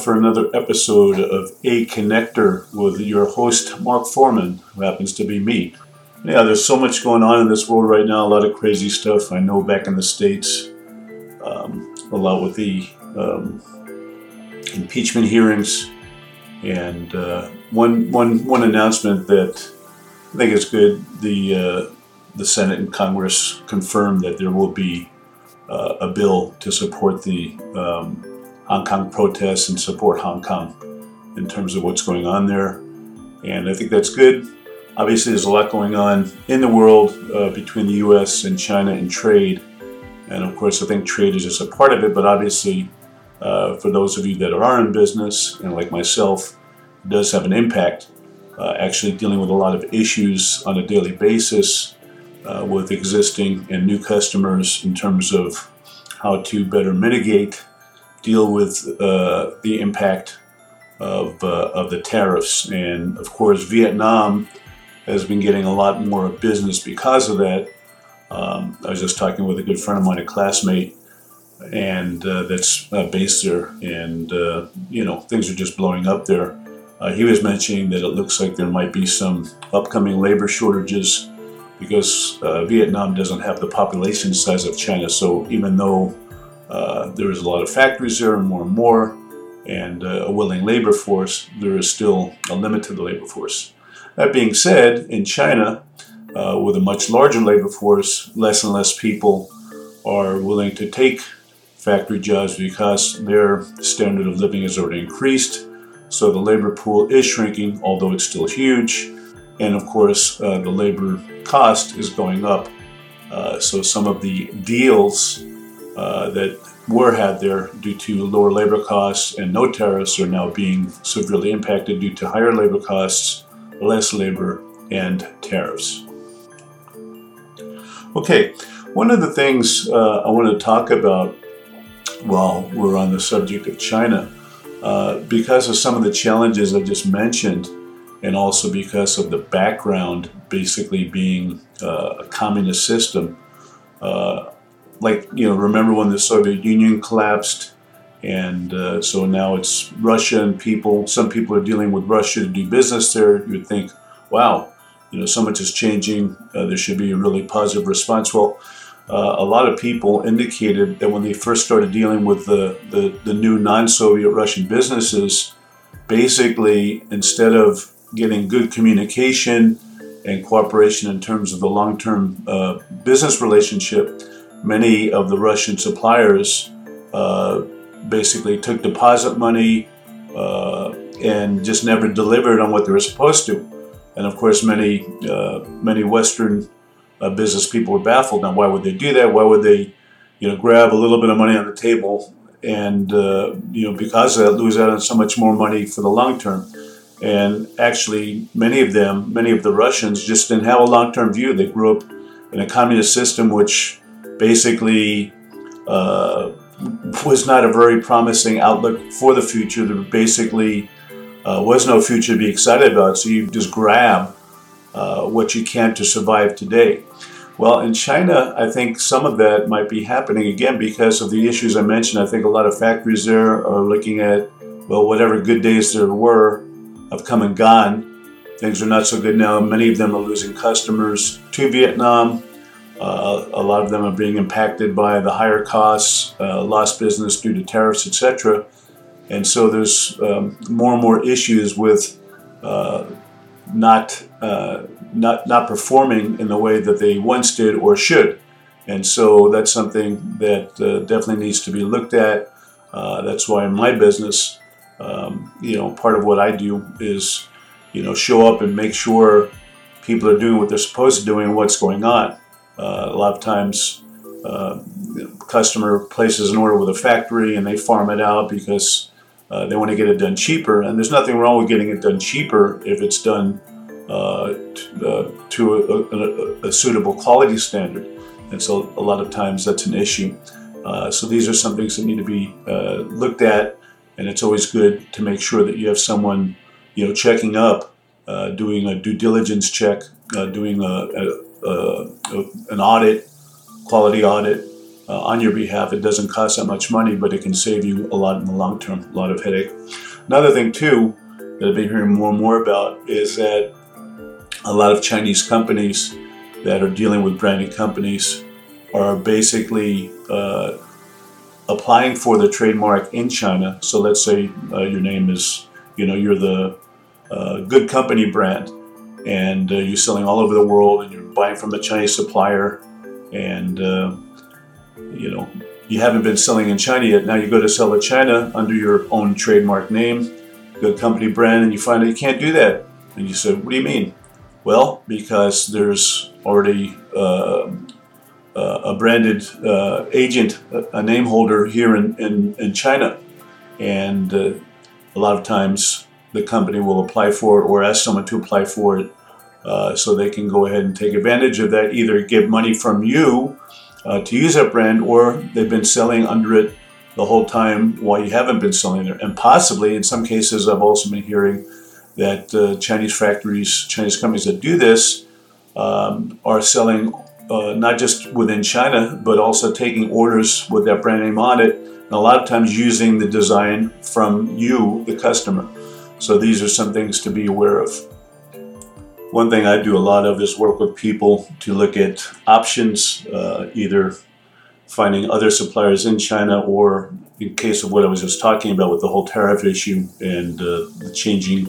for another episode of A Connector with your host, Mark Foreman, who happens to be me. Yeah, there's so much going on in this world right now, a lot of crazy stuff. I know back in the States, um, a lot with the um, impeachment hearings, and uh, one, one, one announcement that I think is good the, uh, the Senate and Congress confirmed that there will be uh, a bill to support the um, Hong Kong protests and support Hong Kong in terms of what's going on there. And I think that's good. Obviously, there's a lot going on in the world uh, between the US and China in trade. And of course, I think trade is just a part of it, but obviously, uh, for those of you that are in business, and like myself, does have an impact. Uh, actually, dealing with a lot of issues on a daily basis uh, with existing and new customers in terms of how to better mitigate deal with uh, the impact of, uh, of the tariffs. And of course, Vietnam has been getting a lot more business because of that. Um, I was just talking with a good friend of mine, a classmate, and uh, that's uh, based there. And, uh, you know, things are just blowing up there. Uh, he was mentioning that it looks like there might be some upcoming labor shortages because Vietnam doesn't have the population size of China. So even though uh, there is a lot of factories there, more and more, and uh, a willing labor force. There is still a limit to the labor force. That being said, in China, uh, with a much larger labor force, less and less people are willing to take factory jobs because their standard of living has already increased. So the labor pool is shrinking, although it's still huge. And of course, uh, the labor cost is going up. Uh, so some of the deals uh, that were had there due to lower labor costs and no tariffs are now being severely impacted due to higher labor costs, less labor, and tariffs. Okay, one of the things uh, I want to talk about while we're on the subject of China, uh, because of some of the challenges I just mentioned, and also because of the background basically being uh, a communist system, uh, like you know, remember when the Soviet Union collapsed, and uh, so now it's Russia and people. Some people are dealing with Russia to do business there. You would think, wow, you know, so much is changing. Uh, there should be a really positive response. Well. Uh, a lot of people indicated that when they first started dealing with the, the, the new non Soviet Russian businesses, basically, instead of getting good communication and cooperation in terms of the long term uh, business relationship, many of the Russian suppliers uh, basically took deposit money uh, and just never delivered on what they were supposed to. And of course, many uh, many Western uh, business people were baffled. Now, why would they do that? Why would they, you know, grab a little bit of money on the table and uh, you know because of that lose out on so much more money for the long term? And actually, many of them, many of the Russians, just didn't have a long term view. They grew up in a communist system which basically uh, was not a very promising outlook for the future. There basically uh, was no future to be excited about, so you just grab uh, what you can to survive today. Well, in China, I think some of that might be happening again because of the issues I mentioned. I think a lot of factories there are looking at, well, whatever good days there were have come and gone. Things are not so good now. Many of them are losing customers to Vietnam. Uh, a lot of them are being impacted by the higher costs, uh, lost business due to tariffs, etc. And so there's um, more and more issues with uh, not uh, not not performing in the way that they once did or should. And so that's something that uh, definitely needs to be looked at. Uh, that's why in my business, um, you know, part of what I do is, you know, show up and make sure people are doing what they're supposed to do and what's going on. Uh, a lot of times, uh, customer places an order with a factory and they farm it out because uh, they want to get it done cheaper. And there's nothing wrong with getting it done cheaper if it's done uh, t- uh, to a, a, a, suitable quality standard. And so a lot of times that's an issue. Uh, so these are some things that need to be looked at, and it's always good to make sure that you have someone, you know, checking up, doing a due diligence check, doing a, a uh, an audit, quality audit, uh, on your behalf. It doesn't cost that much money, but it can save you a lot in the long term, a lot of headache. Another thing, too, that I've been hearing more and more about is that a lot of Chinese companies that are dealing with branded companies are basically uh, applying for the trademark in China. So let's say uh, your name is, you know, you're the uh, good company brand and uh, you're selling all over the world and you're buying from the Chinese supplier and, uh, you know, you haven't been selling in China yet. Now you go to sell to China under your own trademark name, good company brand, and you find out you can't do that. And you said, what do you mean? Well, because there's already uh, uh, a branded uh, agent, a name holder here in, in, in China. And uh, a lot of times the company will apply for it or ask someone to apply for it uh, so they can go ahead and take advantage of that, either get money from you uh, to use that brand or they've been selling under it the whole time while you haven't been selling it. And possibly, in some cases, I've also been hearing that uh, Chinese factories, Chinese companies that do this, um, are selling uh, not just within China, but also taking orders with that brand name on it, and a lot of times using the design from you, the customer. So these are some things to be aware of. One thing I do a lot of is work with people to look at options, uh, either finding other suppliers in China or in case of what I was just talking about with the whole tariff issue and uh, the changing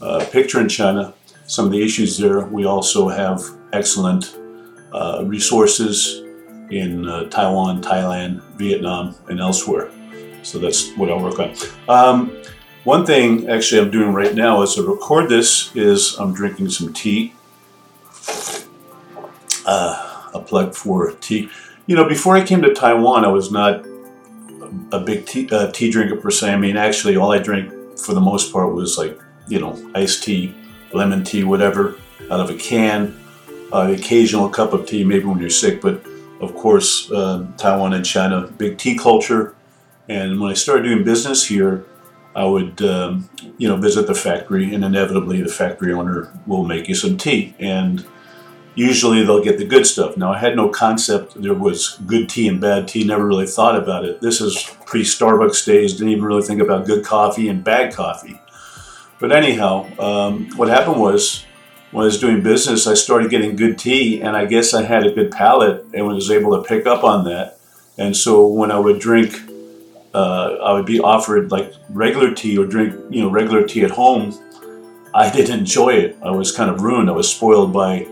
uh, picture in China, some of the issues there, we also have excellent uh, resources in uh, Taiwan, Thailand, Vietnam, and elsewhere. So that's what I'll work on. Um, one thing actually I'm doing right now as I record this is I'm drinking some tea. Uh, a plug for tea. You know, before I came to Taiwan, I was not a big tea, uh, tea drinker per se. I mean, actually, all I drank for the most part was like, you know, iced tea, lemon tea, whatever, out of a can uh, the occasional cup of tea, maybe when you're sick. But of course, uh, Taiwan and China, big tea culture. And when I started doing business here, I would, um, you know, visit the factory, and inevitably the factory owner will make you some tea. And usually they'll get the good stuff. Now, I had no concept there was good tea and bad tea, never really thought about it. This is pre Starbucks days, didn't even really think about good coffee and bad coffee. But anyhow, um, what happened was when I was doing business, I started getting good tea, and I guess I had a good palate and was able to pick up on that. And so when I would drink, uh, I would be offered like regular tea or drink, you know, regular tea at home. I didn't enjoy it. I was kind of ruined. I was spoiled by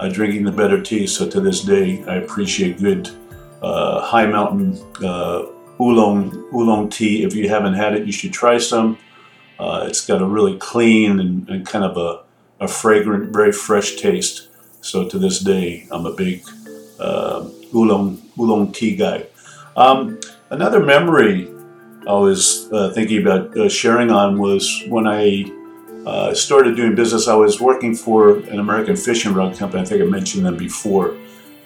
uh, drinking the better tea. So to this day, I appreciate good uh, high mountain uh, oolong oolong tea. If you haven't had it, you should try some. Uh, it's got a really clean and, and kind of a a fragrant, very fresh taste. So to this day, I'm a big uh, oolong oolong tea guy. Um, another memory I was uh, thinking about uh, sharing on was when I uh, started doing business. I was working for an American fishing rod company. I think I mentioned them before,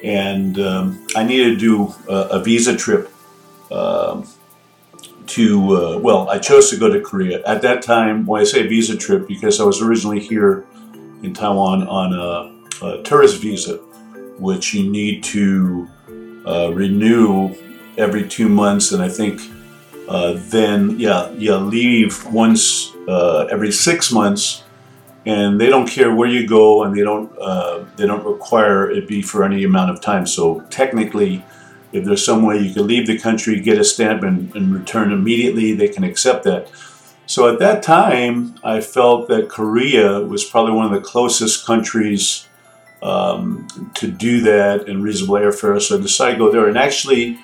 and um, I needed to do a, a visa trip. Um, to uh, well, I chose to go to Korea at that time. When I say visa trip, because I was originally here in Taiwan on a, a tourist visa, which you need to uh, renew every two months, and I think uh, then yeah, you leave once uh, every six months, and they don't care where you go, and they don't uh, they don't require it be for any amount of time. So technically, if there's some way you can leave the country, get a stamp, and, and return immediately, they can accept that. So at that time, I felt that Korea was probably one of the closest countries um, to do that and reasonable airfare. So I decided to go there. And actually,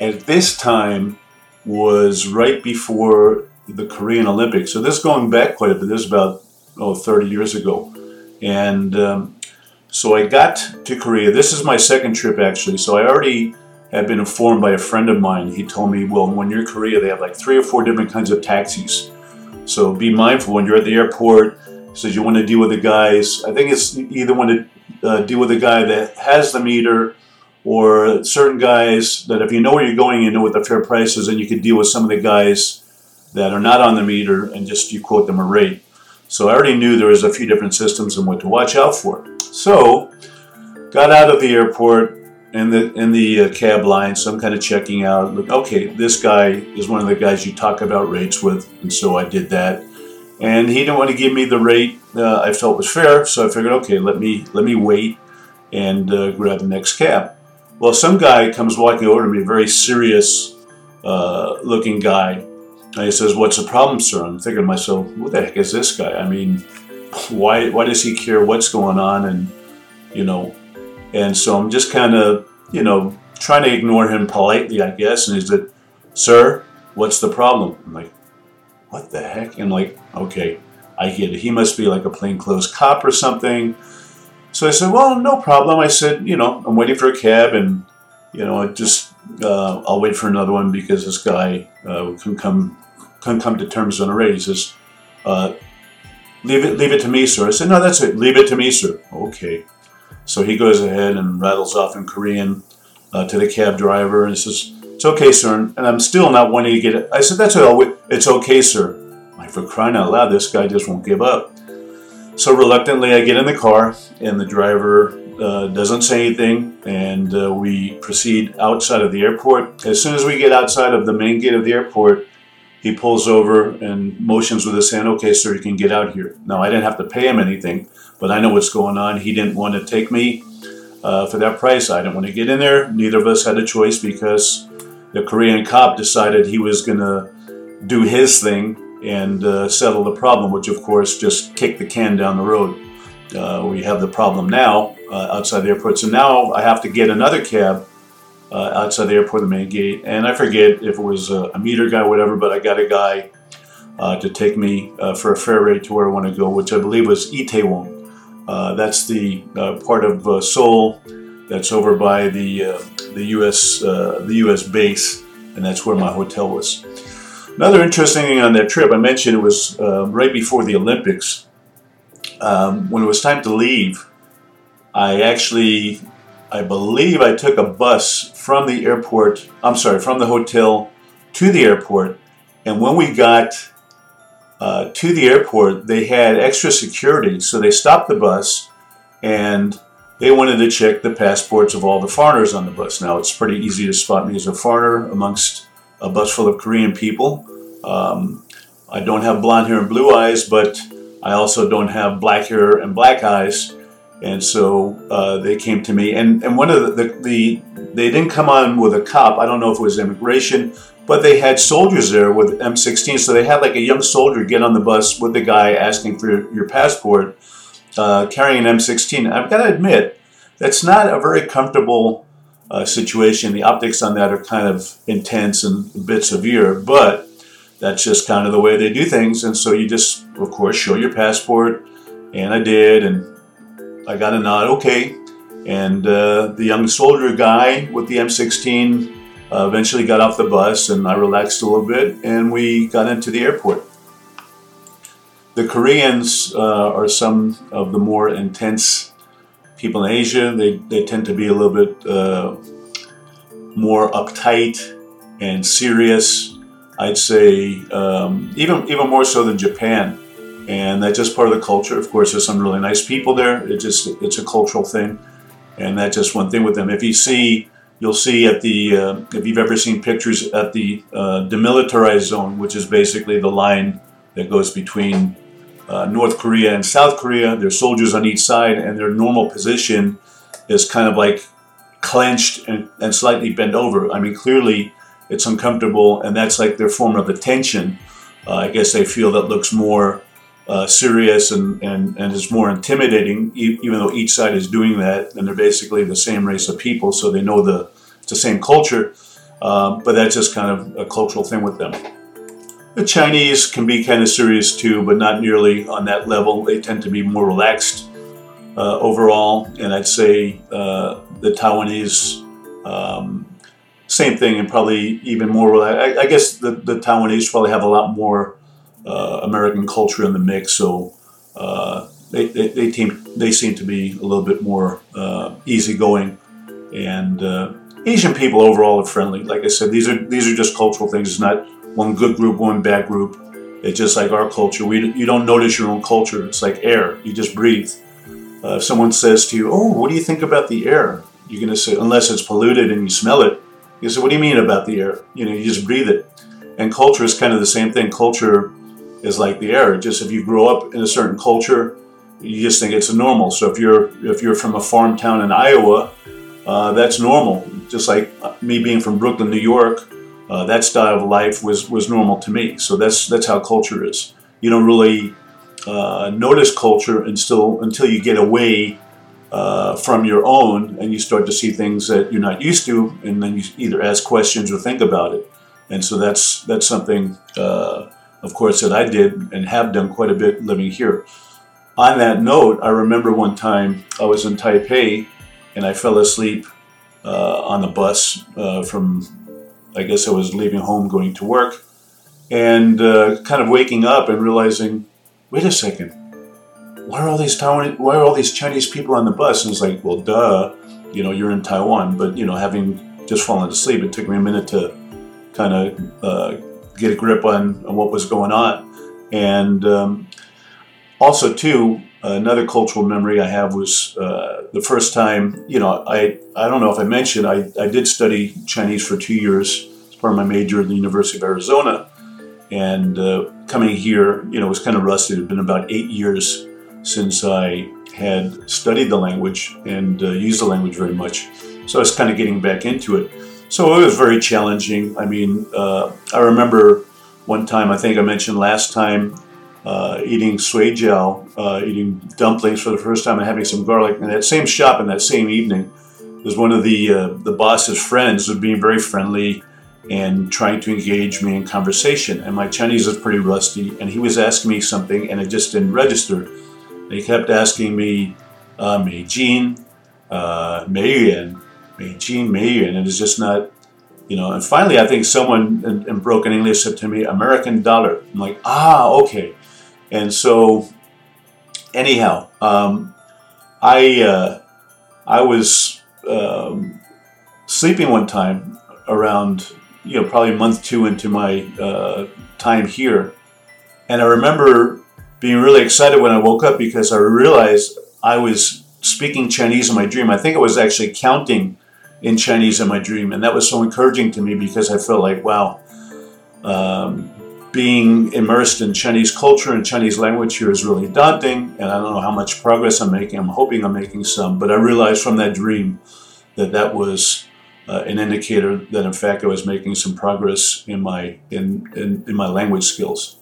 at this time, was right before the Korean Olympics. So this going back quite a bit. This is about oh, 30 years ago. And um, so I got to Korea. This is my second trip actually. So I already had been informed by a friend of mine. He told me, well, when you're in Korea, they have like three or four different kinds of taxis. So be mindful when you're at the airport. Says you want to deal with the guys. I think it's either want to uh, deal with the guy that has the meter, or certain guys that if you know where you're going, you know what the fair price is, and you can deal with some of the guys that are not on the meter and just you quote them a rate. So I already knew there was a few different systems and what to watch out for. So got out of the airport, in the in the uh, cab line, so I'm kind of checking out. Look, okay, this guy is one of the guys you talk about rates with, and so I did that. And he didn't want to give me the rate uh, I felt was fair, so I figured, okay, let me let me wait and uh, grab the next cab. Well, some guy comes walking over to me, a very serious uh, looking guy, and he says, "What's the problem, sir?" I'm thinking to myself, "What the heck is this guy? I mean, why why does he care what's going on?" And you know, and so I'm just kind of, you know, trying to ignore him politely, I guess. And he said, Sir, what's the problem? I'm like, What the heck? And like, okay, I get it. He must be like a plainclothes cop or something. So I said, Well, no problem. I said, You know, I'm waiting for a cab and, you know, I just, uh, I'll wait for another one because this guy uh, can come can come to terms on a rate. He says, uh, leave it, leave it to me, sir. I said, no, that's it. Leave it to me, sir. Okay. So he goes ahead and rattles off in Korean uh, to the cab driver and says, It's okay, sir. And I'm still not wanting to get it. I said, That's all. It's okay, sir. Like, for crying out loud, this guy just won't give up. So reluctantly, I get in the car, and the driver uh, doesn't say anything, and uh, we proceed outside of the airport. As soon as we get outside of the main gate of the airport, he pulls over and motions with his hand, okay, sir, you can get out here. Now, I didn't have to pay him anything, but I know what's going on. He didn't want to take me uh, for that price. I didn't want to get in there. Neither of us had a choice because the Korean cop decided he was going to do his thing and uh, settle the problem, which of course just kicked the can down the road. Uh, we have the problem now uh, outside the airport. So now I have to get another cab uh, outside the airport, the main gate. And I forget if it was a, a meter guy, whatever, but I got a guy uh, to take me for a fair rate to where I want to go, which I believe was Itaewon. That's the part of Seoul that's over by the the U.S. the U.S. base, and that's where my hotel was. Another interesting thing on that trip, I mentioned it was right before the Olympics. Um, when it was time to leave, I actually I believe I took a bus from the airport, I'm sorry, from the hotel to the airport. And when we got uh, to the airport, they had extra security. So they stopped the bus and they wanted to check the passports of all the foreigners on the bus. Now, it's pretty easy to spot me as a foreigner amongst a bus full of Korean people. Um, I don't have blonde hair and blue eyes, but I also don't have black hair and black eyes. And so uh, they came to me, and, and one of the, the, the, they didn't come on with a cop. I don't know if it was immigration, but they had soldiers there with M16. So they had like a young soldier get on the bus with the guy asking for your, your passport, uh, carrying an M16. I've got to admit, that's not a very comfortable uh, situation. The optics on that are kind of intense and a bit severe, but that's just kind of the way they do things. And so you just, of course, show your passport, and I did, and I got a nod, okay. And uh, the young soldier guy with the M16 uh, eventually got off the bus, and I relaxed a little bit, and we got into the airport. The Koreans uh, are some of the more intense people in Asia. They, they tend to be a little bit uh, more uptight and serious. I'd say um, even even more so than Japan and that's just part of the culture. Of course, there's some really nice people there. It just it's a cultural thing, and that's just one thing with them. If you see, you'll see at the uh, if you've ever seen pictures at the uh, demilitarized zone, which is basically the line that goes between uh, North Korea and South Korea. There's soldiers on each side, and their normal position is kind of like clenched and, and slightly bent over. I mean, clearly it's uncomfortable, and that's like their form of attention. Uh, I guess they feel that looks more uh, serious and, and, and is more intimidating, even though each side is doing that, and they're basically the same race of people, so they know the the same culture. Um, but that's just kind of a cultural thing with them. The Chinese can be kind of serious too, but not nearly on that level. They tend to be more relaxed uh, overall, and I'd say uh, the Taiwanese. Um, same thing, and probably even more relaxed. I, I guess the, the Taiwanese probably have a lot more uh, American culture in the mix. So uh, they, they, they, team, they seem to be a little bit more uh, easygoing. And uh, Asian people overall are friendly. Like I said, these are these are just cultural things. It's not one good group, one bad group. It's just like our culture. We, you don't notice your own culture. It's like air. You just breathe. Uh, if someone says to you, "Oh, what do you think about the air?" You're going to say, unless it's polluted and you smell it. You say, what do you mean about the air? You know, you just breathe it. And culture is kind of the same thing. Culture is like the air. Just if you grow up in a certain culture, you just think it's normal. So if you're if you're from a farm town in Iowa, uh, that's normal. Just like me being from Brooklyn, New York, uh, that style of life was was normal to me. So that's that's how culture is. You don't really uh, notice culture until until you get away uh, from your own and you start to see things that you're not used to, and then you either ask questions or think about it. And so that's that's something, uh, of course, that I did and have done quite a bit living here. On that note, I remember one time I was in Taipei and I fell asleep uh, on the bus uh, from, I guess I was leaving home going to work, and uh, kind of waking up and realizing, wait a second, why are all these Taiwan, why are all these Chinese people on the bus? And it's like, well, duh, you know, you're in Taiwan. But you know, having just fallen asleep, it took me a minute to kind of uh, get a grip on, on, what was going on. And um, also, too, another cultural memory I have was uh, the first time. You know, I I don't know if I mentioned I I did study Chinese for two years as part of my major at the University of Arizona. And uh, coming here, you know, was kind of rusty. It had been about eight years since I had studied the language and uh, used the language very much. So I was kind of getting back into it. So it was very challenging. I mean, uh, I remember one time, I think I mentioned last time, uh, eating sui jiao, uh, eating dumplings for the first time and having some garlic. in that same shop in that same evening was one of the uh, the boss's friends was being very friendly and trying to engage me in conversation. And my Chinese was pretty rusty, and he was asking me something, and it just didn't register. They kept asking me, uh, Mei Jin, uh, Mei Yuan, Mei Jin, Mei Yuan, and it's just not, you know. And finally, I think someone in, in broken English said to me, American dollar. I'm like, ah, okay. And so, anyhow, um, I uh, I was um, sleeping one time around, you know, probably month two into my uh, time here, and I remember being really excited when I woke up because I realized I was speaking Chinese in my dream. I think I was actually counting in Chinese in my dream, and that was so encouraging to me because I felt like, wow, um, being immersed in Chinese culture and Chinese language here is really daunting, and I don't know how much progress I'm making. I'm hoping I'm making some, but I realized from that dream that that was uh, an indicator that, in fact, I was making some progress in my in, in, in my language skills.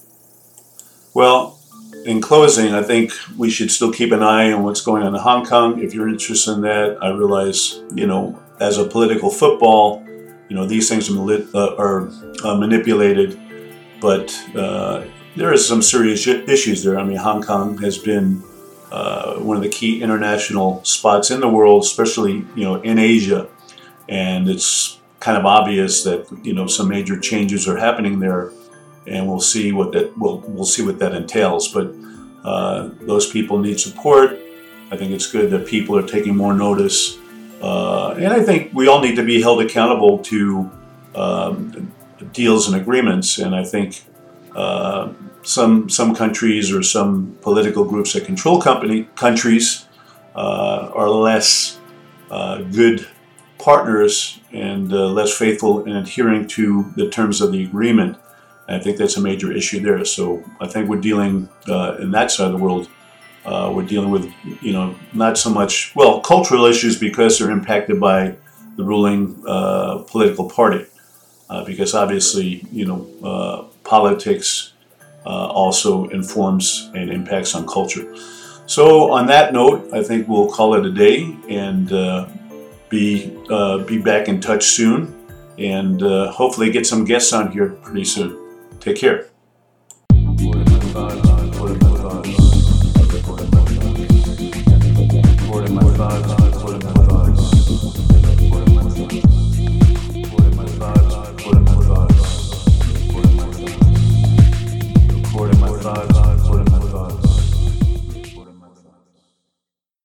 Well, in closing, I think we should still keep an eye on what's going on in Hong Kong. If you're interested in that, I realize, you know, as a political football, you know, these things are, uh, are uh, manipulated, but uh, there is some serious issues there. I mean, Hong Kong has been uh, one of the key international spots in the world, especially, you know, in Asia, and it's kind of obvious that, you know, some major changes are happening there and we'll see what that we'll we'll see what that entails. But uh, those people need support. I think it's good that people are taking more notice, uh, and I think we all need to be held accountable to um, deals and agreements. And I think uh, some some countries or some political groups that control company countries uh, are less uh, good partners and uh, less faithful in adhering to the terms of the agreement. I think that's a major issue there. So I think we're dealing uh, in that side of the world. We're dealing with, you know, not so much well cultural issues because they're impacted by the ruling political party. Uh, because obviously, you know, uh, politics uh, also informs and impacts on culture. So on that note, I think we'll call it a day and be be back in touch soon, and hopefully get some guests on here pretty soon. Take care.